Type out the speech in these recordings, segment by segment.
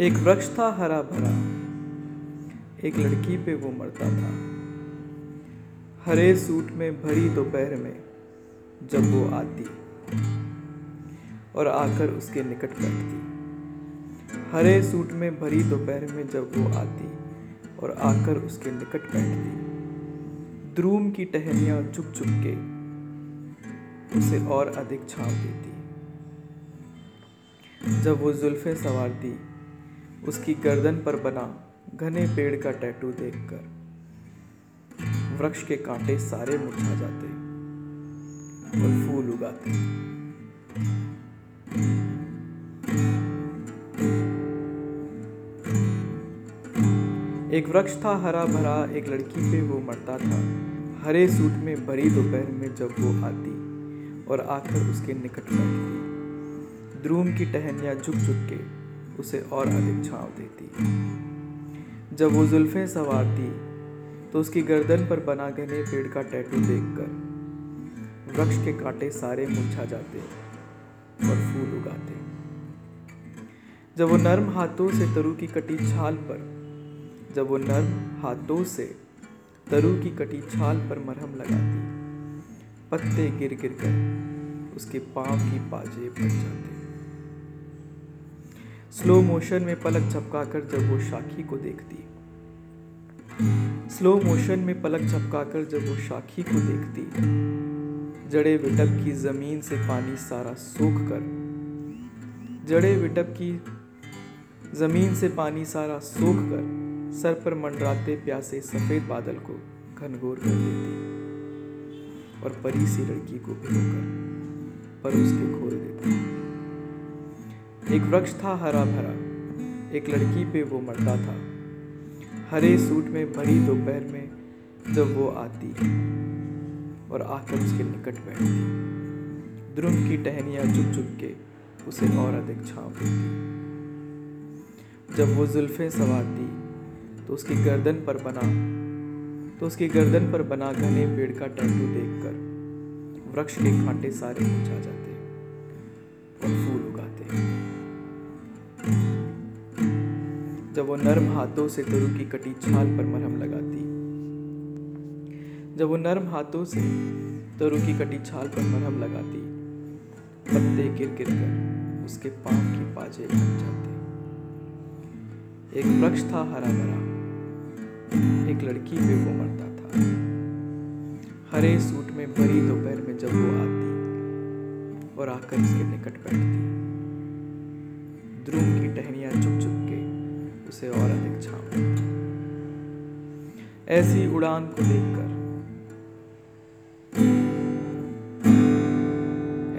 एक वृक्ष था हरा भरा। एक लड़की पे वो मरता था। हरे सूट में भरी दोपहर में जब वो आती और आकर उसके निकट बैठती। हरे सूट में भरी दोपहर में जब वो आती और आकर उसके निकट बैठती। द्रूम की टहनियाँ चुप चुप के उसे और अधिक छाव देती। जब वो जुल्फे सवारती उसकी गर्दन पर बना घने पेड़ का टैटू देखकर। वृक्ष के कांटे सारे मुरझा जाते और फूल उगाते। एक वृक्ष था हरा भरा, एक लड़की पे वो मरता था। हरे सूट में भरी दोपहर में जब वो आती और आकर उसके निकट बैठती। द्रूम की टहनियाँ झुक झुक के उसे और अधिक छाव देती जब वो जुल्फें सवारती तो उसकी गर्दन पर बना घने पेड़ का टैटू देखकर वृक्ष के कांटे सारे मुरझा जाते और फूल उगाते। जब वो नर्म हाथों से तरु की कटी छाल पर, जब वो नर्म हाथों से तरु की कटी छाल पर मरहम लगाती, पत्ते गिर गिर कर उसके पाँव की पाजे बच जाते। स्लो मोशन में पलक झपकाकर जब वो शाखी को देखती। स्लो मोशन में पलक झपकाकर जब वो शाखी को देखती। जड़े विटप की ज़मीन से पानी सारा सूख कर। जड़े विटप की ज़मीन से पानी सारा सूख कर सर पर मंडराते प्यासे सफ़ेद बादल को घनघोर कर देती। और परी सी लड़की को भिगोकर पर उसके खोल एक वृक्ष था हरा भरा एक लड़की पे वो मरता था। हरे सूट में भरी दोपहर में जब वो आती और आकर उसके निकट बैठती द्रुम की टहनियाँ चुप चुप के उसे और अधिक छाव देती। जब वो जुल्फे सवारती तो उसकी गर्दन पर बना तो उसकी गर्दन पर बना घने पेड़ का टैटू देखकर वृक्ष के कांटे सारे मुझा जाते। जब वो नर्म हाथों से तरु की कटी छाल पर मरहम लगाती। जब वो नर्म हाथों से तरु की कटी छाल पर मरहम लगाती, पत्ते गिर गिर कर उसके पाँव की पाजे बन जाते। एक वृक्ष था हरा भरा, एक लड़की पे वो मरता था। हरे सूट में भरी दोपहर में जब वो आती और आकर उसके निकट बैठती। ध्रुव की टहनियाँ चुप चुप उसे और अधिक छाप ऐसी उड़ान को देखकर,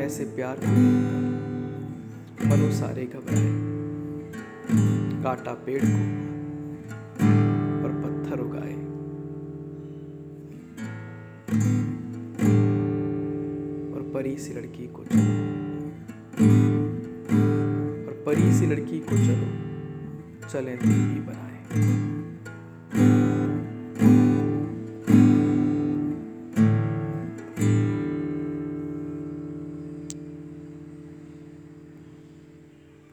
ऐसे प्यार को देखकर, मनु सारे घबराए। काटा पेड़ को और पत्थर उगाए। और परी सी लड़की को चलो। और परी सी लड़की को चलो। चलें दिल ही बनाए।